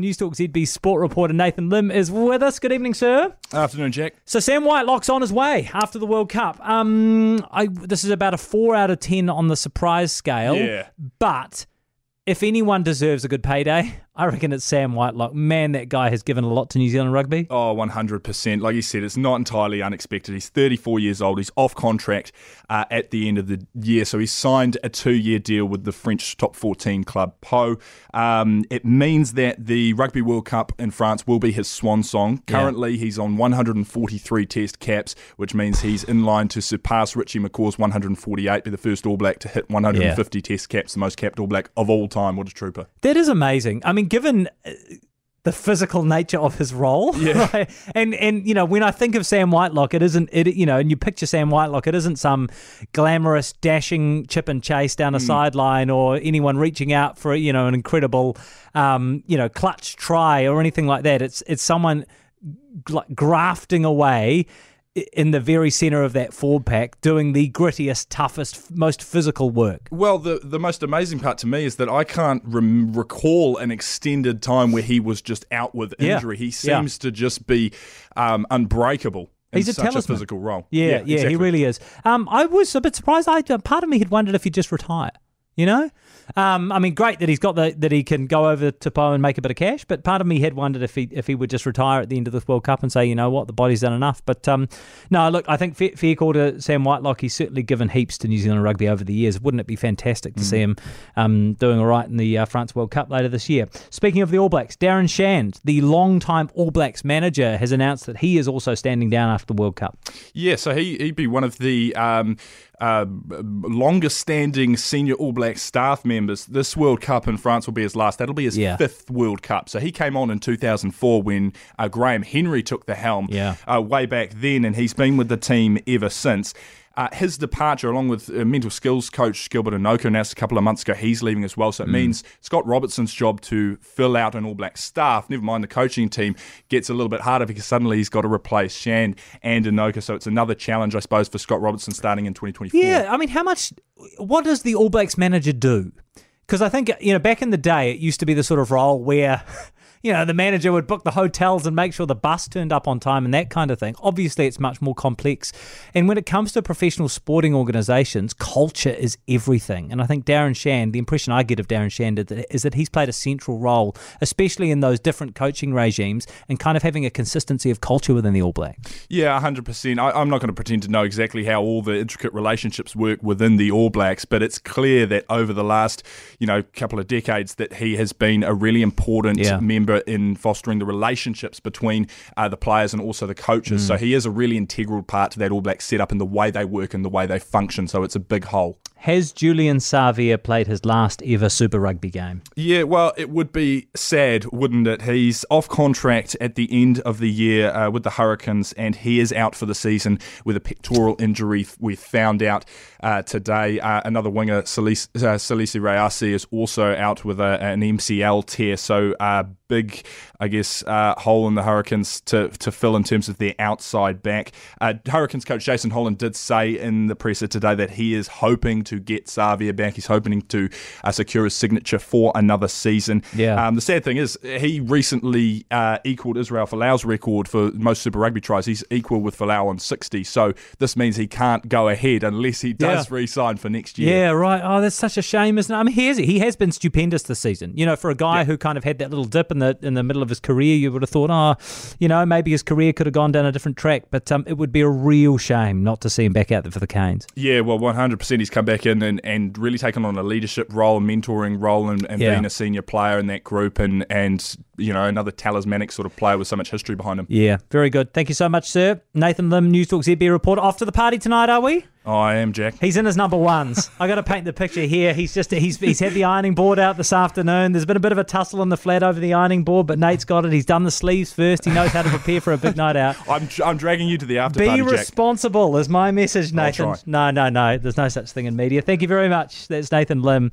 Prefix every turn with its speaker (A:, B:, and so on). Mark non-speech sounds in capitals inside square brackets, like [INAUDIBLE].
A: Newstalk ZB sport reporter Nathan Limm is with us. Good evening, sir.
B: Afternoon, Jack.
A: So Sam Whitelock's on his way after the World Cup. Um, I, this is about a four out of ten on the surprise scale.
B: Yeah.
A: But if anyone deserves a good payday, I reckon it's Sam Whitelock. Man, that guy has given a lot to New Zealand rugby.
B: Oh, 100%. Like you said, it's not entirely unexpected. He's 34 years old. He's off contract uh, at the end of the year. So he signed a two year deal with the French top 14 club Pau. Um, it means that the Rugby World Cup in France will be his swan song. Currently, yeah. he's on 143 test caps, which means he's in line to surpass Richie McCaw's 148, be the first All Black to hit 150 yeah. test caps, the most capped All Black of all time. What a trooper.
A: That is amazing. I mean, given uh, the physical nature of his role.
B: Yeah. [LAUGHS]
A: Right? And and you know, when I think of Sam Whitelock, it isn't it you know, and you picture Sam Whitelock, it isn't some glamorous dashing chip and chase down a mm. sideline or anyone reaching out for you know an incredible um, you know, clutch try or anything like that. It's it's someone like grafting away in the very centre of that forward pack doing the grittiest, toughest, most physical work.
B: Well, the the most amazing part to me is that I can't rem- recall an extended time where he was just out with injury. Yeah. He seems yeah. to just be um, unbreakable. He's a such talisman. a physical role.
A: Yeah, yeah, yeah exactly. he really is. Um, I was a bit surprised. I part of me had wondered if he'd just retire. You know, um, I mean, great that he's got the that he can go over to Pau and make a bit of cash. But part of me had wondered if he if he would just retire at the end of this World Cup and say, you know what, the body's done enough. But um, no, look, I think fair, fair call to Sam Whitelock. He's certainly given heaps to New Zealand rugby over the years. Wouldn't it be fantastic to mm. see him um, doing all right in the uh, France World Cup later this year? Speaking of the All Blacks, Darren Shand, the long-time All Blacks manager, has announced that he is also standing down after the World Cup.
B: Yeah, so he he'd be one of the um, uh, longest standing senior All Black staff members. This World Cup in France will be his last. That'll be his yeah. fifth World Cup. So he came on in 2004 when uh, Graham Henry took the helm
A: yeah.
B: uh, way back then, and he's been with the team ever since. Uh, his departure, along with uh, mental skills coach Gilbert Enoka, announced a couple of months ago he's leaving as well. So it mm. means Scott Robertson's job to fill out an All Black staff, never mind the coaching team, gets a little bit harder because suddenly he's got to replace Shand and Enoka. So it's another challenge, I suppose, for Scott Robertson starting in 2024.
A: Yeah, I mean, how much? What does the All Blacks manager do? Because I think you know back in the day, it used to be the sort of role where [LAUGHS] you know, the manager would book the hotels and make sure the bus turned up on time and that kind of thing. Obviously, it's much more complex. And when it comes to professional sporting organisations, culture is everything. And I think Darren Shand, the impression I get of Darren Shand is that he's played a central role, especially in those different coaching regimes and kind of having a consistency of culture within the All Blacks.
B: Yeah, 100%. I, I'm not going to pretend to know exactly how all the intricate relationships work within the All Blacks, but it's clear that over the last, you know, couple of decades that he has been a really important yeah. member member in fostering the relationships between uh, the players and also the coaches. Mm. So he is a really integral part to that All Black setup and the way they work and the way they function. So it's a big hole.
A: Has Julian Savea played his last ever Super Rugby game?
B: Yeah, well, it would be sad, wouldn't it? He's off contract at the end of the year uh, with the Hurricanes, and he is out for the season with a pectoral injury. We found out uh, today. Uh, another winger, Salesi, uh, Salesi Rayasi, is also out with a, an MCL tear. So uh, big, I guess, uh, hole in the Hurricanes to, to fill in terms of their outside back. Uh, Hurricanes coach Jason Holland did say in the presser today that he is hoping to get Savea back. He's hoping to uh, secure his signature for another season.
A: Yeah.
B: Um, the sad thing is, he recently uh, equaled Israel Folau's record for most Super Rugby tries. He's equal with Folau on 60. So this means he can't go ahead unless he does yeah. re-sign for next year.
A: Yeah, right. Oh, that's such a shame, isn't it? I mean, he has, he has been stupendous this season. You know, for a guy yeah. who kind of had that little dip in the in the middle of his career, you would have thought, oh, you know, maybe his career could have gone down a different track. But um, it would be a real shame not to see him back out there for the Canes.
B: Yeah, well, 100% he's come back in and, and really taken on a leadership role, mentoring role, and, and yeah. being a senior player in that group and, and, you know, another talismanic sort of player with so much history behind him.
A: Yeah, very good. Thank you so much, sir. Nathan Limm, News Talk ZB reporter. Off to the party tonight, are we?
B: Oh, I am, Jack.
A: He's in his number ones. [LAUGHS] I got to paint the picture here. He's just he's he's had the ironing board out this afternoon. There's been a bit of a tussle in the flat over the ironing board, but Nate's got it. He's done the sleeves first. He knows how to prepare for a big night out. [LAUGHS]
B: I'm I'm dragging you to the after
A: Be
B: party.
A: Be responsible Jack. is my message, Nathan. No, no, no. There's no such thing in media. Thank you very much. That's Nathan Limm.